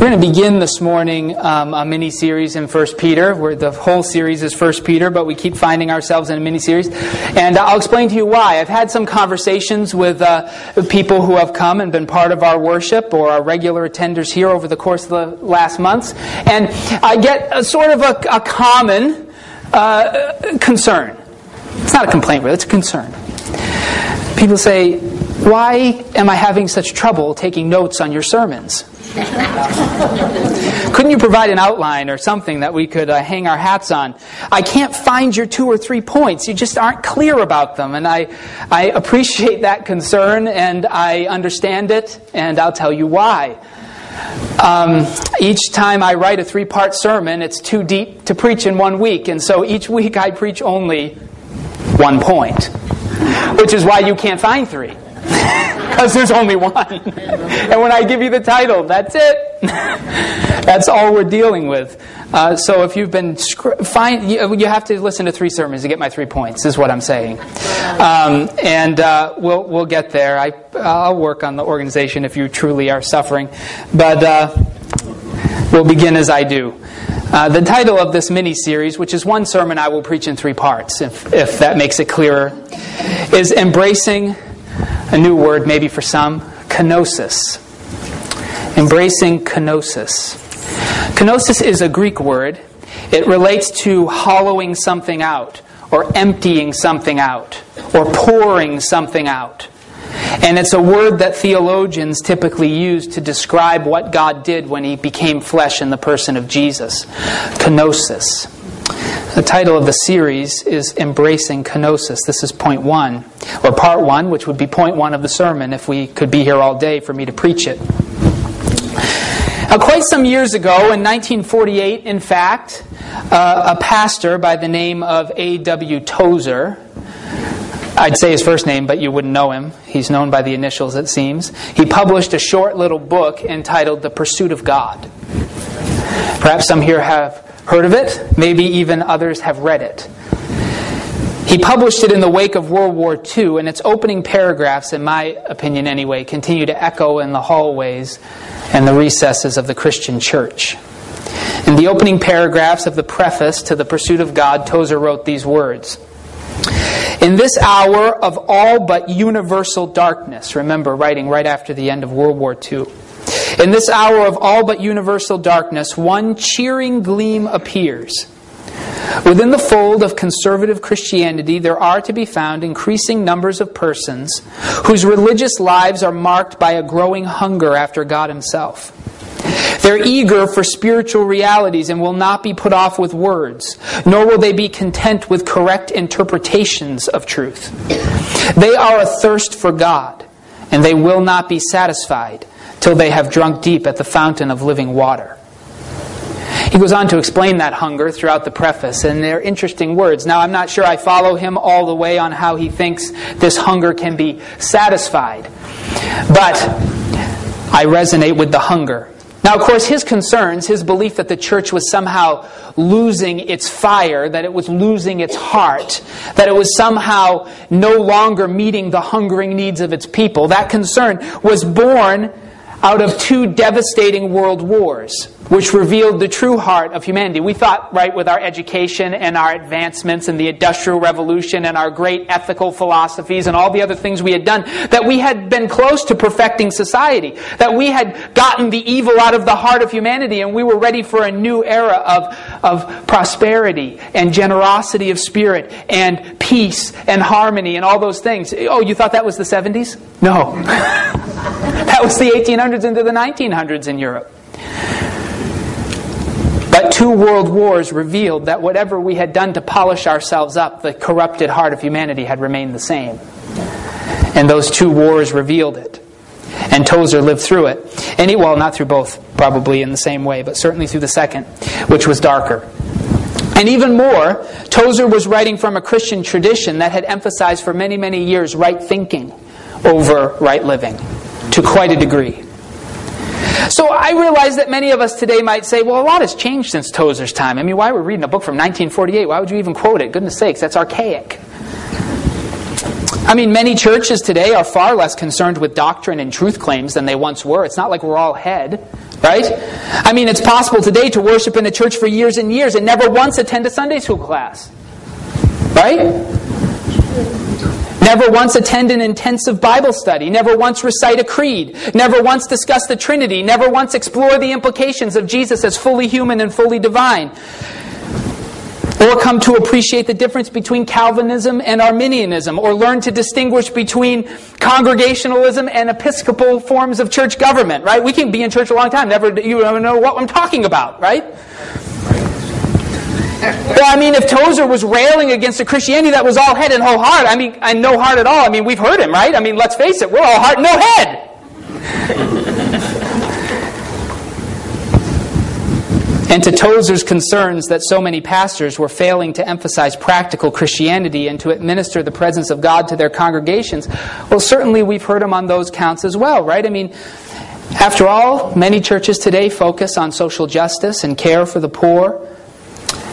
We're going to begin this morning um, a mini series in First Peter. Where the whole series is First Peter, but we keep finding ourselves in a mini series, and I'll explain to you why. I've had some conversations with uh, people who have come and been part of our worship or our regular attenders here over the course of the last months, and I get a sort of a, a common uh, concern. It's not a complaint, really; it's a concern. People say, "Why am I having such trouble taking notes on your sermons?" Couldn't you provide an outline or something that we could uh, hang our hats on? I can't find your two or three points. You just aren't clear about them. And I, I appreciate that concern and I understand it, and I'll tell you why. Um, each time I write a three part sermon, it's too deep to preach in one week. And so each week I preach only one point, which is why you can't find three because there's only one. and when I give you the title, that's it. that's all we're dealing with. Uh, so if you've been fine, you, you, have to listen to three sermons to get my three points. Is what I'm saying. Um, and uh, we'll we'll get there. I I'll work on the organization if you truly are suffering, but uh, we'll begin as I do. Uh, the title of this mini series, which is one sermon I will preach in three parts, if, if that makes it clearer, is Embracing a new word maybe for some kenosis. Embracing kenosis. Kenosis is a Greek word. It relates to hollowing something out, or emptying something out, or pouring something out. And it's a word that theologians typically use to describe what God did when he became flesh in the person of Jesus. Kenosis. The title of the series is Embracing Kenosis. This is point one, or part one, which would be point one of the sermon if we could be here all day for me to preach it. Now, quite some years ago, in 1948, in fact, uh, a pastor by the name of A.W. Tozer, I'd say his first name, but you wouldn't know him. He's known by the initials, it seems. He published a short little book entitled The Pursuit of God. Perhaps some here have heard of it, maybe even others have read it. He published it in the wake of World War II, and its opening paragraphs, in my opinion anyway, continue to echo in the hallways and the recesses of the Christian church. In the opening paragraphs of the preface to The Pursuit of God, Tozer wrote these words In this hour of all but universal darkness, remember, writing right after the end of World War II, in this hour of all but universal darkness, one cheering gleam appears. Within the fold of conservative Christianity, there are to be found increasing numbers of persons whose religious lives are marked by a growing hunger after God Himself. They're eager for spiritual realities and will not be put off with words, nor will they be content with correct interpretations of truth. They are athirst for God, and they will not be satisfied till they have drunk deep at the fountain of living water. He goes on to explain that hunger throughout the preface, and they're interesting words. Now, I'm not sure I follow him all the way on how he thinks this hunger can be satisfied, but I resonate with the hunger. Now, of course, his concerns, his belief that the church was somehow losing its fire, that it was losing its heart, that it was somehow no longer meeting the hungering needs of its people, that concern was born out of two devastating world wars, which revealed the true heart of humanity. We thought, right, with our education and our advancements and the Industrial Revolution and our great ethical philosophies and all the other things we had done, that we had been close to perfecting society, that we had gotten the evil out of the heart of humanity and we were ready for a new era of, of prosperity and generosity of spirit and peace and harmony and all those things. Oh, you thought that was the 70s? No. that was the 1800s into the 1900s in Europe. But two world wars revealed that whatever we had done to polish ourselves up, the corrupted heart of humanity had remained the same. And those two wars revealed it. And Tozer lived through it. And he, well, not through both, probably in the same way, but certainly through the second, which was darker. And even more, Tozer was writing from a Christian tradition that had emphasized for many, many years right thinking over right living to quite a degree. So I realize that many of us today might say, well, a lot has changed since Tozer's time. I mean, why are we reading a book from 1948? Why would you even quote it? Goodness sakes, that's archaic. I mean, many churches today are far less concerned with doctrine and truth claims than they once were. It's not like we're all head, right? I mean, it's possible today to worship in a church for years and years and never once attend a Sunday school class, right? Never once attend an intensive Bible study. Never once recite a creed. Never once discuss the Trinity. Never once explore the implications of Jesus as fully human and fully divine or come to appreciate the difference between Calvinism and Arminianism, or learn to distinguish between congregationalism and episcopal forms of church government, right? We can be in church a long time, never you never know what I'm talking about, right? Well, I mean, if Tozer was railing against a Christianity that was all head and whole heart, I mean, and no heart at all, I mean, we've heard him, right? I mean, let's face it, we're all heart, no head. and to Tozer's concerns that so many pastors were failing to emphasize practical Christianity and to administer the presence of God to their congregations, well, certainly we've heard him on those counts as well, right? I mean, after all, many churches today focus on social justice and care for the poor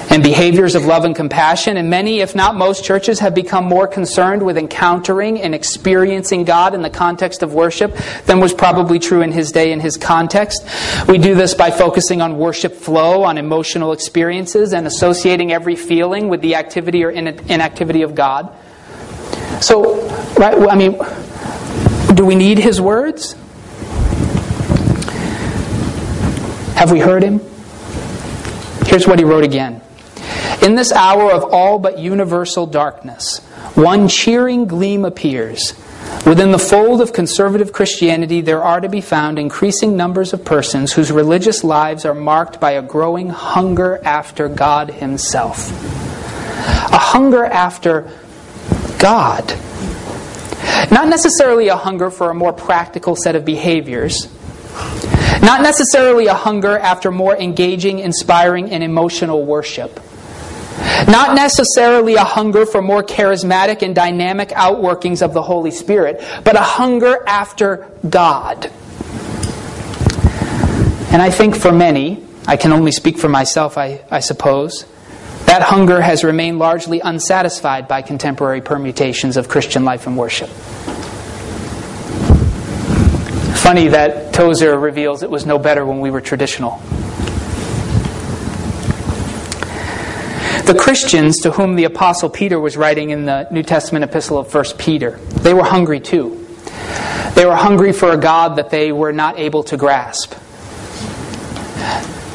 and behaviors of love and compassion. And many, if not most, churches have become more concerned with encountering and experiencing God in the context of worship than was probably true in his day in his context. We do this by focusing on worship flow, on emotional experiences, and associating every feeling with the activity or inactivity of God. So, right, I mean, do we need his words? Have we heard him? Here's what he wrote again. In this hour of all but universal darkness, one cheering gleam appears. Within the fold of conservative Christianity, there are to be found increasing numbers of persons whose religious lives are marked by a growing hunger after God Himself. A hunger after God. Not necessarily a hunger for a more practical set of behaviors, not necessarily a hunger after more engaging, inspiring, and emotional worship not necessarily a hunger for more charismatic and dynamic outworkings of the Holy Spirit, but a hunger after God. And I think for many, I can only speak for myself, I, I suppose, that hunger has remained largely unsatisfied by contemporary permutations of Christian life and worship. Funny that Tozer reveals it was no better when we were traditional. The Christians to whom the Apostle Peter was writing in the New Testament epistle of 1 Peter, they were hungry too. They were hungry for a God that they were not able to grasp.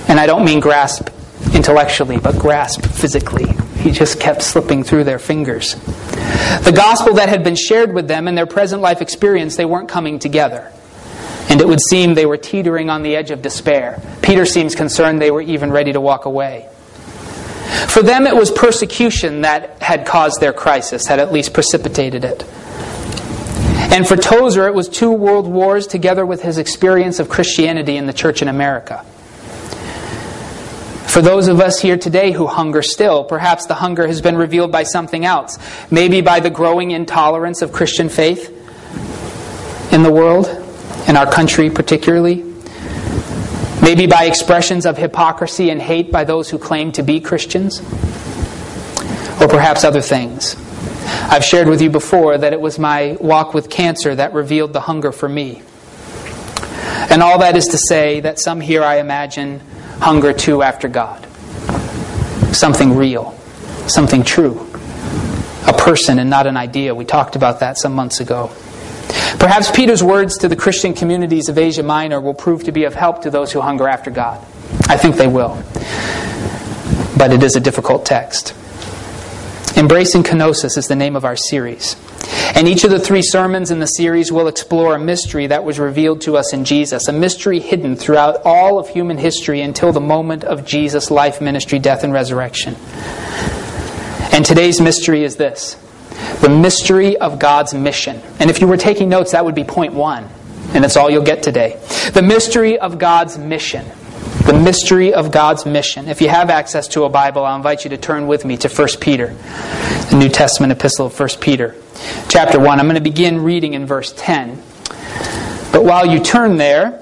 And I don't mean grasp intellectually, but grasp physically. He just kept slipping through their fingers. The gospel that had been shared with them in their present life experience, they weren't coming together. And it would seem they were teetering on the edge of despair. Peter seems concerned they were even ready to walk away. For them, it was persecution that had caused their crisis, had at least precipitated it. And for Tozer, it was two world wars together with his experience of Christianity in the church in America. For those of us here today who hunger still, perhaps the hunger has been revealed by something else. Maybe by the growing intolerance of Christian faith in the world, in our country particularly. Maybe by expressions of hypocrisy and hate by those who claim to be Christians. Or perhaps other things. I've shared with you before that it was my walk with cancer that revealed the hunger for me. And all that is to say that some here, I imagine, hunger too after God. Something real, something true, a person and not an idea. We talked about that some months ago. Perhaps Peter's words to the Christian communities of Asia Minor will prove to be of help to those who hunger after God. I think they will. But it is a difficult text. Embracing Kenosis is the name of our series. And each of the three sermons in the series will explore a mystery that was revealed to us in Jesus, a mystery hidden throughout all of human history until the moment of Jesus' life, ministry, death, and resurrection. And today's mystery is this the mystery of God's mission. And if you were taking notes, that would be point one. And that's all you'll get today. The mystery of God's mission. The mystery of God's mission. If you have access to a Bible, I'll invite you to turn with me to 1 Peter, the New Testament epistle of 1 Peter, chapter 1. I'm going to begin reading in verse 10. But while you turn there,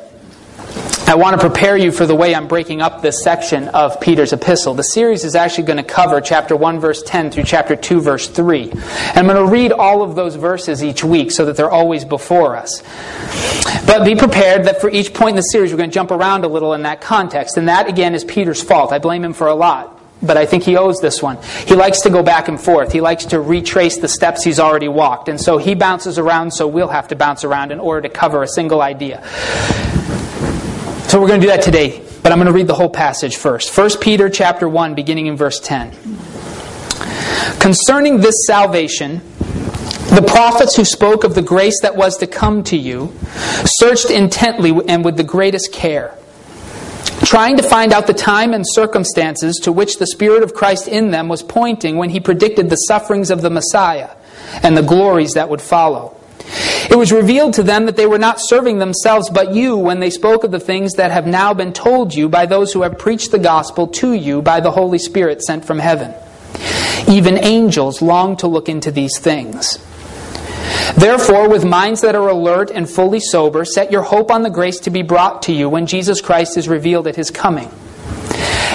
I want to prepare you for the way I'm breaking up this section of Peter's epistle. The series is actually going to cover chapter 1, verse 10 through chapter 2, verse 3. And I'm going to read all of those verses each week so that they're always before us. But be prepared that for each point in the series, we're going to jump around a little in that context. And that, again, is Peter's fault. I blame him for a lot but I think he owes this one. He likes to go back and forth. He likes to retrace the steps he's already walked. And so he bounces around, so we'll have to bounce around in order to cover a single idea. So we're going to do that today, but I'm going to read the whole passage first. 1 Peter chapter 1 beginning in verse 10. Concerning this salvation, the prophets who spoke of the grace that was to come to you searched intently and with the greatest care, trying to find out the time and circumstances to which the Spirit of Christ in them was pointing when he predicted the sufferings of the Messiah and the glories that would follow. It was revealed to them that they were not serving themselves but you when they spoke of the things that have now been told you by those who have preached the gospel to you by the Holy Spirit sent from heaven. Even angels long to look into these things. Therefore, with minds that are alert and fully sober, set your hope on the grace to be brought to you when Jesus Christ is revealed at his coming.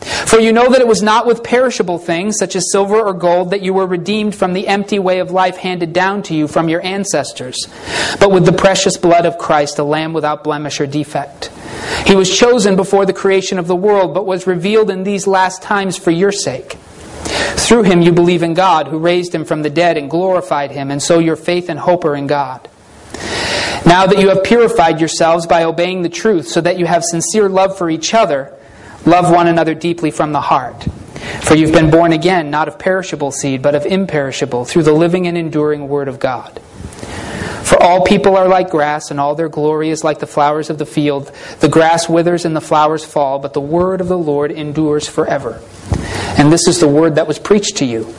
For you know that it was not with perishable things, such as silver or gold, that you were redeemed from the empty way of life handed down to you from your ancestors, but with the precious blood of Christ, a lamb without blemish or defect. He was chosen before the creation of the world, but was revealed in these last times for your sake. Through him you believe in God, who raised him from the dead and glorified him, and so your faith and hope are in God. Now that you have purified yourselves by obeying the truth, so that you have sincere love for each other, Love one another deeply from the heart. For you've been born again, not of perishable seed, but of imperishable, through the living and enduring Word of God. For all people are like grass, and all their glory is like the flowers of the field. The grass withers and the flowers fall, but the Word of the Lord endures forever. And this is the Word that was preached to you.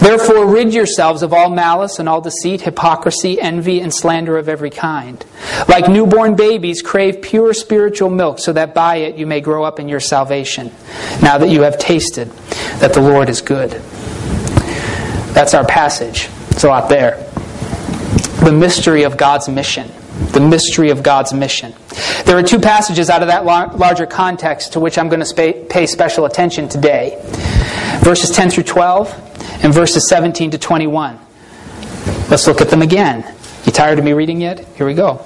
Therefore, rid yourselves of all malice and all deceit, hypocrisy, envy, and slander of every kind. Like newborn babies, crave pure spiritual milk, so that by it you may grow up in your salvation, now that you have tasted that the Lord is good. That's our passage. It's a lot there. The mystery of God's mission. The mystery of God's mission. There are two passages out of that larger context to which I'm going to pay special attention today verses 10 through 12 and verses 17 to 21. Let's look at them again. You tired of me reading yet? Here we go.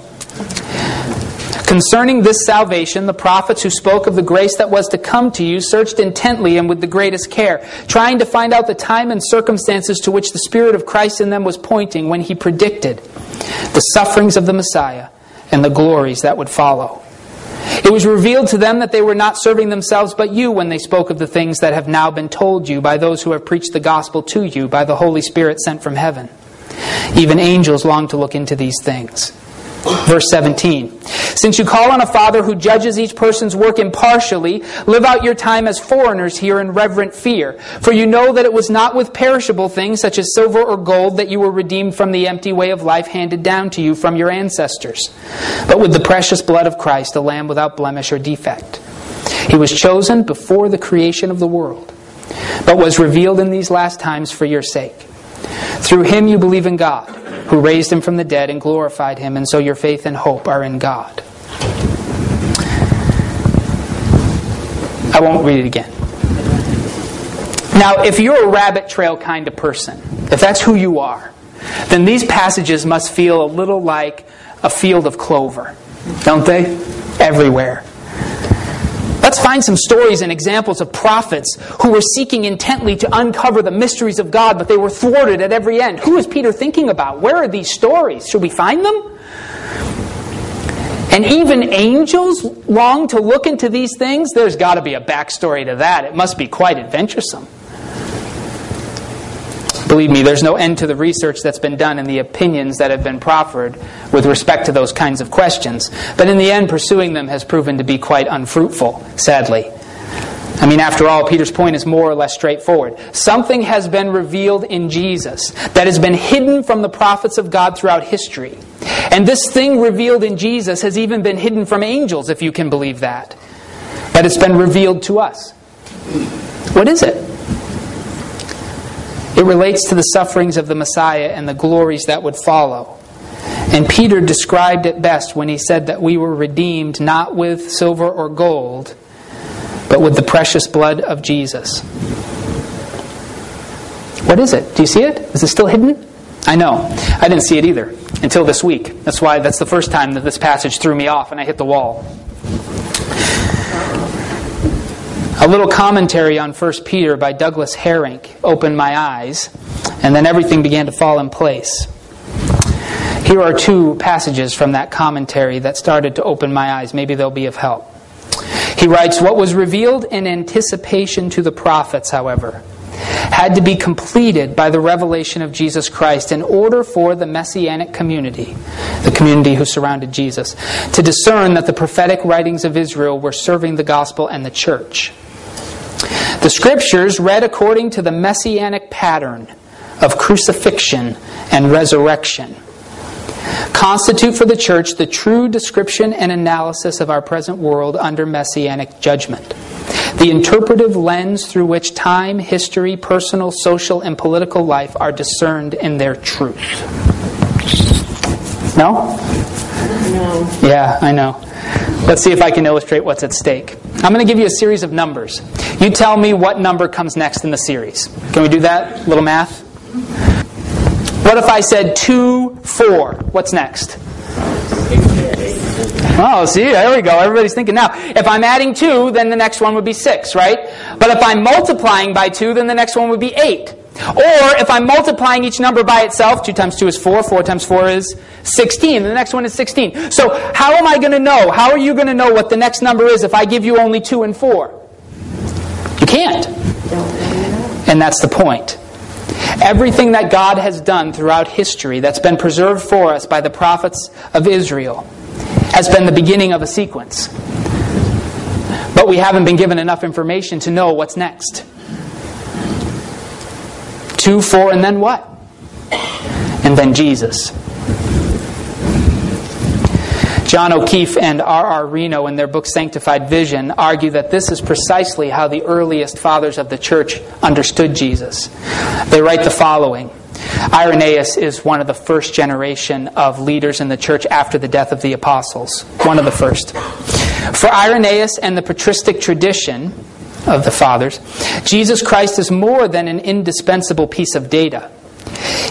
Concerning this salvation, the prophets who spoke of the grace that was to come to you searched intently and with the greatest care, trying to find out the time and circumstances to which the Spirit of Christ in them was pointing when he predicted the sufferings of the Messiah and the glories that would follow. It was revealed to them that they were not serving themselves but you when they spoke of the things that have now been told you by those who have preached the gospel to you by the Holy Spirit sent from heaven. Even angels long to look into these things. Verse 17. Since you call on a Father who judges each person's work impartially, live out your time as foreigners here in reverent fear. For you know that it was not with perishable things such as silver or gold that you were redeemed from the empty way of life handed down to you from your ancestors, but with the precious blood of Christ, a lamb without blemish or defect. He was chosen before the creation of the world, but was revealed in these last times for your sake. Through him you believe in God who raised him from the dead and glorified him, and so your faith and hope are in God. I won't read it again. Now, if you're a rabbit trail kind of person, if that's who you are, then these passages must feel a little like a field of clover, don't they? Everywhere. Let's find some stories and examples of prophets who were seeking intently to uncover the mysteries of God, but they were thwarted at every end. Who is Peter thinking about? Where are these stories? Should we find them? And even angels long to look into these things? There's got to be a backstory to that. It must be quite adventuresome. Believe me, there's no end to the research that's been done and the opinions that have been proffered with respect to those kinds of questions. But in the end, pursuing them has proven to be quite unfruitful, sadly. I mean, after all, Peter's point is more or less straightforward. Something has been revealed in Jesus that has been hidden from the prophets of God throughout history. And this thing revealed in Jesus has even been hidden from angels, if you can believe that. But it's been revealed to us. What is it? It relates to the sufferings of the Messiah and the glories that would follow. And Peter described it best when he said that we were redeemed not with silver or gold, but with the precious blood of Jesus. What is it? Do you see it? Is it still hidden? I know. I didn't see it either until this week. That's why that's the first time that this passage threw me off and I hit the wall. A little commentary on 1 Peter by Douglas Harink opened my eyes, and then everything began to fall in place. Here are two passages from that commentary that started to open my eyes. Maybe they'll be of help. He writes What was revealed in anticipation to the prophets, however, had to be completed by the revelation of Jesus Christ in order for the messianic community, the community who surrounded Jesus, to discern that the prophetic writings of Israel were serving the gospel and the church. The scriptures, read according to the messianic pattern of crucifixion and resurrection, constitute for the church the true description and analysis of our present world under messianic judgment. The interpretive lens through which time, history, personal, social, and political life are discerned in their truth. No? No. Yeah, I know. Let's see if I can illustrate what's at stake. I'm going to give you a series of numbers. You tell me what number comes next in the series. Can we do that? A little math? What if I said 2, 4? What's next? Oh, see, there we go. Everybody's thinking now. If I'm adding 2, then the next one would be 6, right? But if I'm multiplying by 2, then the next one would be 8. Or if I'm multiplying each number by itself, 2 times 2 is 4, 4 times 4 is 16, the next one is 16. So how am I going to know? How are you going to know what the next number is if I give you only 2 and 4? You can't. And that's the point. Everything that God has done throughout history that's been preserved for us by the prophets of Israel has been the beginning of a sequence. But we haven't been given enough information to know what's next. Two, four, and then what? And then Jesus. John O'Keefe and R.R. Reno, in their book Sanctified Vision, argue that this is precisely how the earliest fathers of the church understood Jesus. They write the following Irenaeus is one of the first generation of leaders in the church after the death of the apostles. One of the first. For Irenaeus and the patristic tradition of the fathers, Jesus Christ is more than an indispensable piece of data.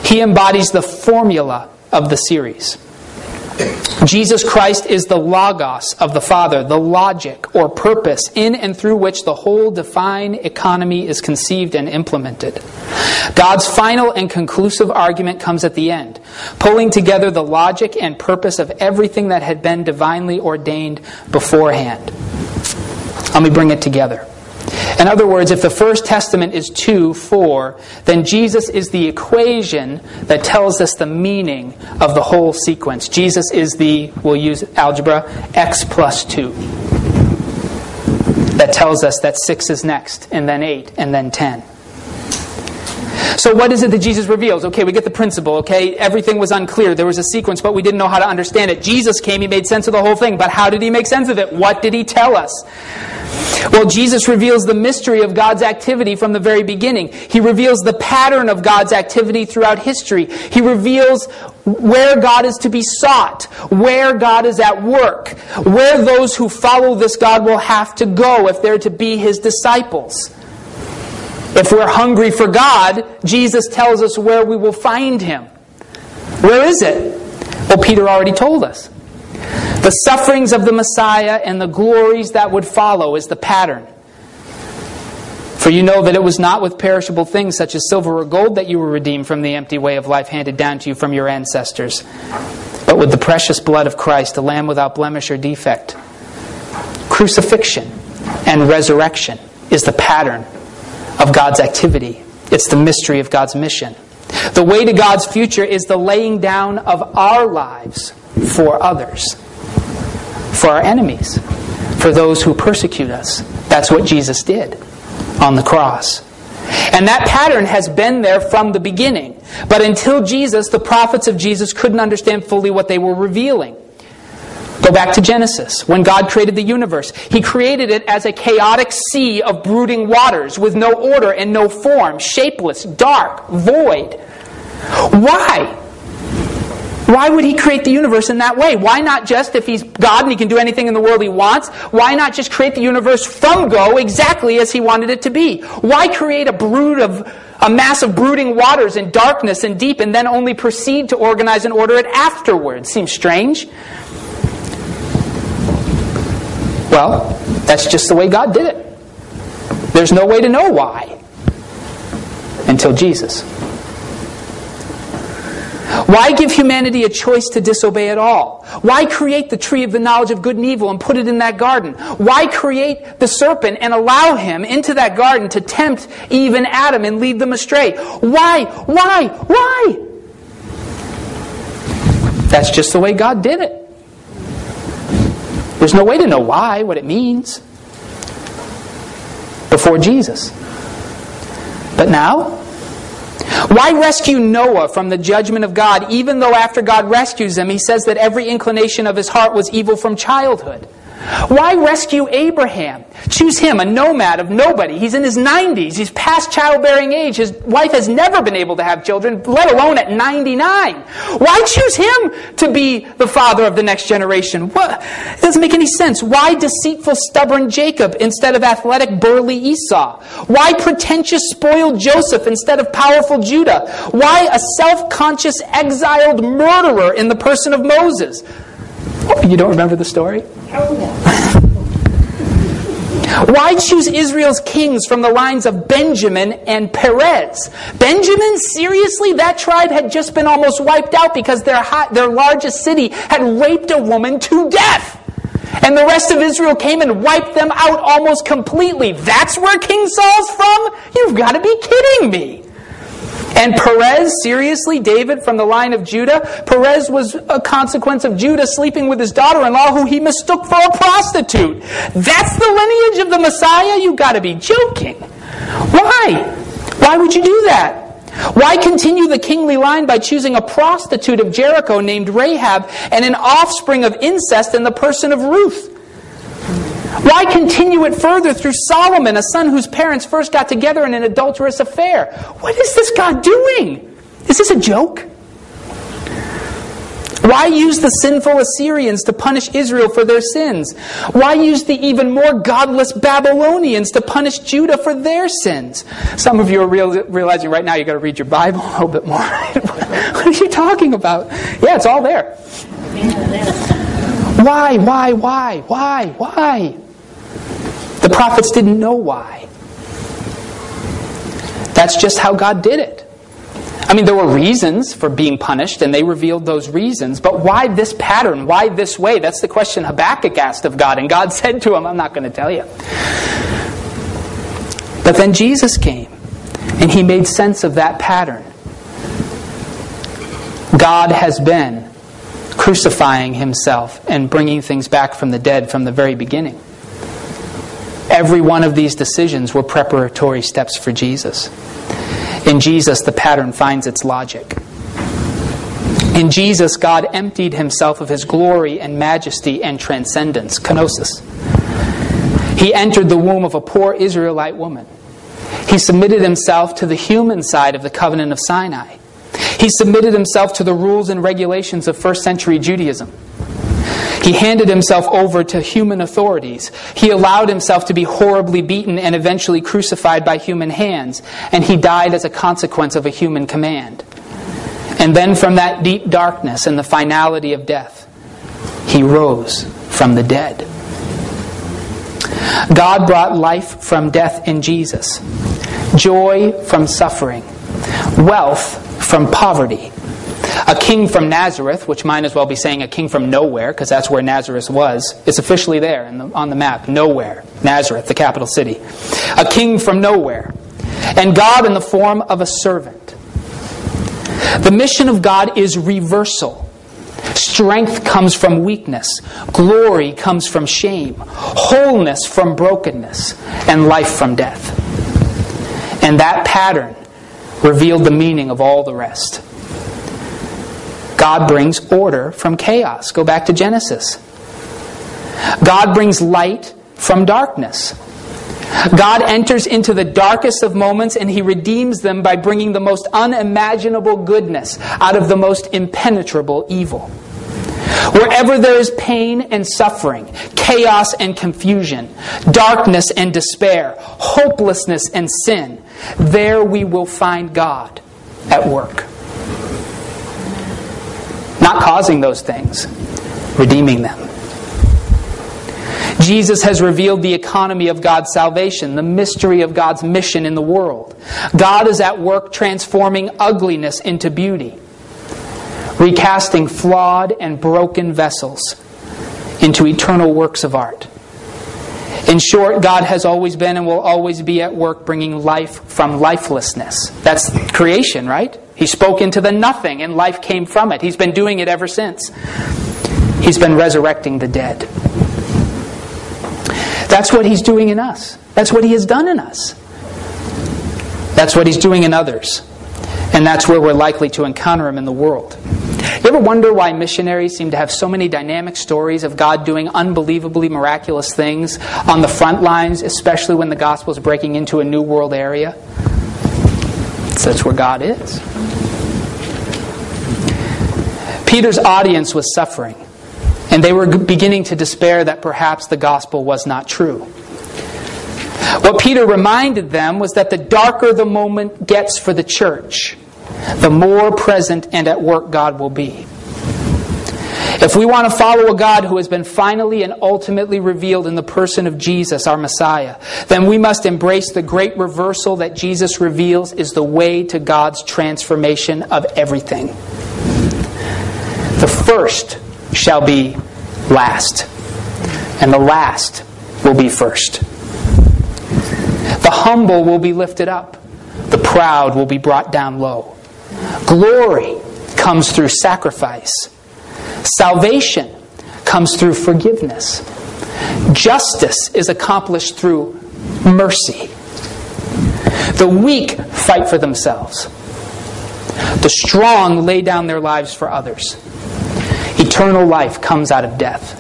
He embodies the formula of the series. Jesus Christ is the logos of the Father, the logic or purpose in and through which the whole divine economy is conceived and implemented. God's final and conclusive argument comes at the end, pulling together the logic and purpose of everything that had been divinely ordained beforehand. Let me bring it together. In other words, if the First Testament is 2, 4, then Jesus is the equation that tells us the meaning of the whole sequence. Jesus is the, we'll use algebra, x plus 2. That tells us that 6 is next, and then 8, and then 10. So, what is it that Jesus reveals? Okay, we get the principle, okay? Everything was unclear. There was a sequence, but we didn't know how to understand it. Jesus came, he made sense of the whole thing, but how did he make sense of it? What did he tell us? Well, Jesus reveals the mystery of God's activity from the very beginning. He reveals the pattern of God's activity throughout history. He reveals where God is to be sought, where God is at work, where those who follow this God will have to go if they're to be his disciples. If we're hungry for God, Jesus tells us where we will find him. Where is it? Well, Peter already told us. The sufferings of the Messiah and the glories that would follow is the pattern. For you know that it was not with perishable things such as silver or gold that you were redeemed from the empty way of life handed down to you from your ancestors, but with the precious blood of Christ, a lamb without blemish or defect. Crucifixion and resurrection is the pattern of God's activity, it's the mystery of God's mission. The way to God's future is the laying down of our lives for others for our enemies, for those who persecute us. That's what Jesus did on the cross. And that pattern has been there from the beginning. But until Jesus, the prophets of Jesus couldn't understand fully what they were revealing. Go back to Genesis. When God created the universe, He created it as a chaotic sea of brooding waters with no order and no form, shapeless, dark, void. Why? Why would he create the universe in that way? Why not just, if he's God and he can do anything in the world he wants, why not just create the universe from go exactly as he wanted it to be? Why create a brood of, a mass of brooding waters and darkness and deep and then only proceed to organize and order it afterwards? Seems strange. Well, that's just the way God did it. There's no way to know why until Jesus. Why give humanity a choice to disobey at all? Why create the tree of the knowledge of good and evil and put it in that garden? Why create the serpent and allow him into that garden to tempt Eve and Adam and lead them astray? Why? Why? Why? That's just the way God did it. There's no way to know why, what it means, before Jesus. But now, why rescue Noah from the judgment of God, even though after God rescues him, he says that every inclination of his heart was evil from childhood? Why rescue Abraham? Choose him, a nomad of nobody. He's in his 90s. He's past childbearing age. His wife has never been able to have children, let alone at 99. Why choose him to be the father of the next generation? What? It doesn't make any sense. Why deceitful, stubborn Jacob instead of athletic, burly Esau? Why pretentious, spoiled Joseph instead of powerful Judah? Why a self conscious, exiled murderer in the person of Moses? Oh, you don't remember the story? Why choose Israel's kings from the lines of Benjamin and Perez? Benjamin, seriously? That tribe had just been almost wiped out because their, hot, their largest city had raped a woman to death. And the rest of Israel came and wiped them out almost completely. That's where King Saul's from? You've got to be kidding me. And Perez, seriously, David from the line of Judah, Perez was a consequence of Judah sleeping with his daughter in law, who he mistook for a prostitute. That's the lineage of the Messiah? You've got to be joking. Why? Why would you do that? Why continue the kingly line by choosing a prostitute of Jericho named Rahab and an offspring of incest in the person of Ruth? Why continue it further through Solomon, a son whose parents first got together in an adulterous affair? What is this God doing? Is this a joke? Why use the sinful Assyrians to punish Israel for their sins? Why use the even more godless Babylonians to punish Judah for their sins? Some of you are real, realizing right now you've got to read your Bible a little bit more. what are you talking about? Yeah, it's all there. Why, why, why, why, why? Prophets didn't know why. That's just how God did it. I mean, there were reasons for being punished, and they revealed those reasons. But why this pattern? Why this way? That's the question Habakkuk asked of God. And God said to him, I'm not going to tell you. But then Jesus came, and he made sense of that pattern. God has been crucifying himself and bringing things back from the dead from the very beginning. Every one of these decisions were preparatory steps for Jesus. In Jesus, the pattern finds its logic. In Jesus, God emptied himself of his glory and majesty and transcendence, kenosis. He entered the womb of a poor Israelite woman. He submitted himself to the human side of the covenant of Sinai. He submitted himself to the rules and regulations of first century Judaism. He handed himself over to human authorities. He allowed himself to be horribly beaten and eventually crucified by human hands. And he died as a consequence of a human command. And then from that deep darkness and the finality of death, he rose from the dead. God brought life from death in Jesus, joy from suffering, wealth from poverty, a king from Nazareth, which might as well be saying a king from nowhere, because that's where Nazareth was, is officially there the, on the map. Nowhere. Nazareth, the capital city. A king from nowhere. And God in the form of a servant. The mission of God is reversal. Strength comes from weakness. Glory comes from shame. Wholeness from brokenness. And life from death. And that pattern revealed the meaning of all the rest. God brings order from chaos. Go back to Genesis. God brings light from darkness. God enters into the darkest of moments and he redeems them by bringing the most unimaginable goodness out of the most impenetrable evil. Wherever there is pain and suffering, chaos and confusion, darkness and despair, hopelessness and sin, there we will find God at work. Not causing those things, redeeming them. Jesus has revealed the economy of God's salvation, the mystery of God's mission in the world. God is at work transforming ugliness into beauty, recasting flawed and broken vessels into eternal works of art. In short, God has always been and will always be at work bringing life from lifelessness. That's creation, right? He spoke into the nothing and life came from it. He's been doing it ever since. He's been resurrecting the dead. That's what He's doing in us. That's what He has done in us. That's what He's doing in others. And that's where we're likely to encounter Him in the world. You ever wonder why missionaries seem to have so many dynamic stories of God doing unbelievably miraculous things on the front lines, especially when the gospel is breaking into a new world area? So that's where God is. Peter's audience was suffering. And they were beginning to despair that perhaps the gospel was not true. What Peter reminded them was that the darker the moment gets for the church, the more present and at work God will be. If we want to follow a God who has been finally and ultimately revealed in the person of Jesus, our Messiah, then we must embrace the great reversal that Jesus reveals is the way to God's transformation of everything. The first shall be last, and the last will be first. The humble will be lifted up, the proud will be brought down low. Glory comes through sacrifice, salvation comes through forgiveness, justice is accomplished through mercy. The weak fight for themselves. The strong lay down their lives for others. Eternal life comes out of death.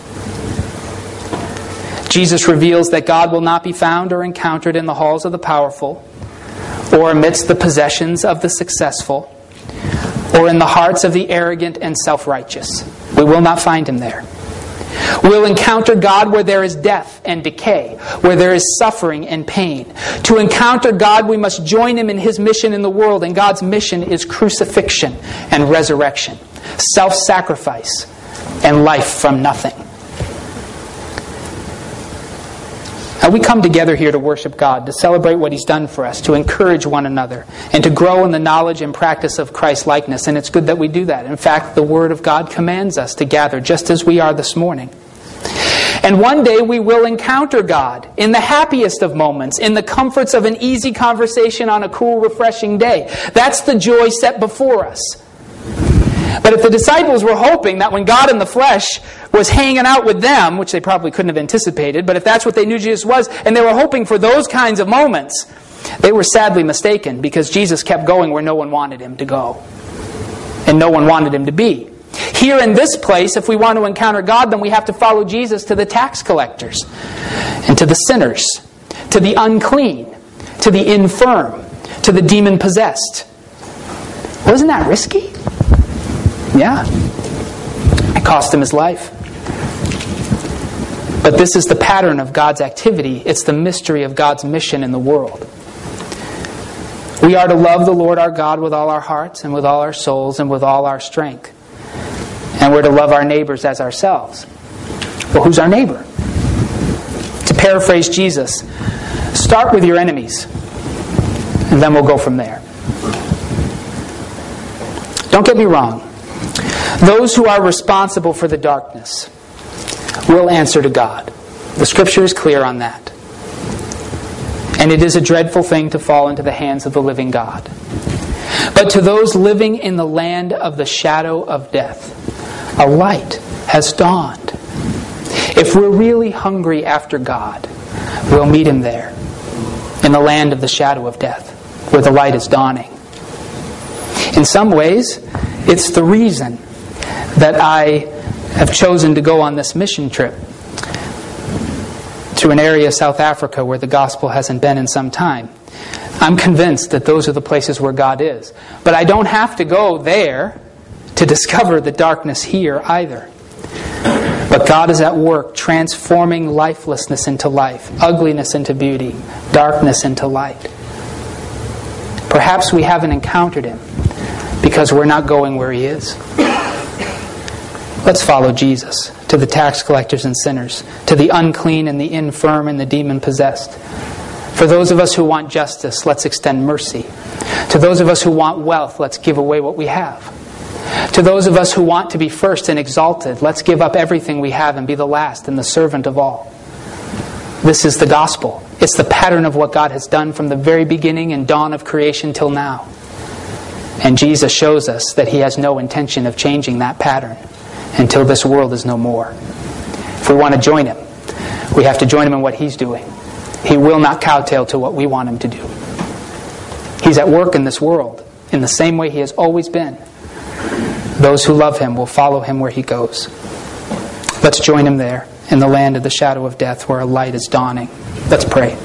Jesus reveals that God will not be found or encountered in the halls of the powerful, or amidst the possessions of the successful, or in the hearts of the arrogant and self righteous. We will not find him there. We'll encounter God where there is death and decay, where there is suffering and pain. To encounter God, we must join Him in His mission in the world, and God's mission is crucifixion and resurrection self sacrifice, and life from nothing. Now, we come together here to worship God, to celebrate what He's done for us, to encourage one another, and to grow in the knowledge and practice of Christ likeness. And it's good that we do that. In fact, the Word of God commands us to gather just as we are this morning. And one day we will encounter God in the happiest of moments, in the comforts of an easy conversation on a cool, refreshing day. That's the joy set before us. But if the disciples were hoping that when God in the flesh was hanging out with them, which they probably couldn't have anticipated, but if that's what they knew Jesus was, and they were hoping for those kinds of moments, they were sadly mistaken because Jesus kept going where no one wanted him to go. And no one wanted him to be. Here in this place, if we want to encounter God, then we have to follow Jesus to the tax collectors and to the sinners, to the unclean, to the infirm, to the demon possessed. Wasn't that risky? Yeah. It cost him his life. But this is the pattern of God's activity. It's the mystery of God's mission in the world. We are to love the Lord our God with all our hearts and with all our souls and with all our strength. And we're to love our neighbors as ourselves. Well, who's our neighbor? To paraphrase Jesus, start with your enemies, and then we'll go from there. Don't get me wrong. Those who are responsible for the darkness will answer to God. The scripture is clear on that. And it is a dreadful thing to fall into the hands of the living God. But to those living in the land of the shadow of death, a light has dawned. If we're really hungry after God, we'll meet Him there, in the land of the shadow of death, where the light is dawning. In some ways, it's the reason that I have chosen to go on this mission trip to an area of South Africa where the gospel hasn't been in some time. I'm convinced that those are the places where God is. But I don't have to go there to discover the darkness here either. But God is at work transforming lifelessness into life, ugliness into beauty, darkness into light. Perhaps we haven't encountered Him because we're not going where He is. Let's follow Jesus to the tax collectors and sinners, to the unclean and the infirm and the demon possessed. For those of us who want justice, let's extend mercy. To those of us who want wealth, let's give away what we have. To those of us who want to be first and exalted, let's give up everything we have and be the last and the servant of all. This is the gospel. It's the pattern of what God has done from the very beginning and dawn of creation till now. And Jesus shows us that he has no intention of changing that pattern until this world is no more. If we want to join him, we have to join him in what he's doing. He will not kowtow to what we want him to do. He's at work in this world in the same way he has always been. Those who love him will follow him where he goes. Let's join him there in the land of the shadow of death where a light is dawning. Let's pray.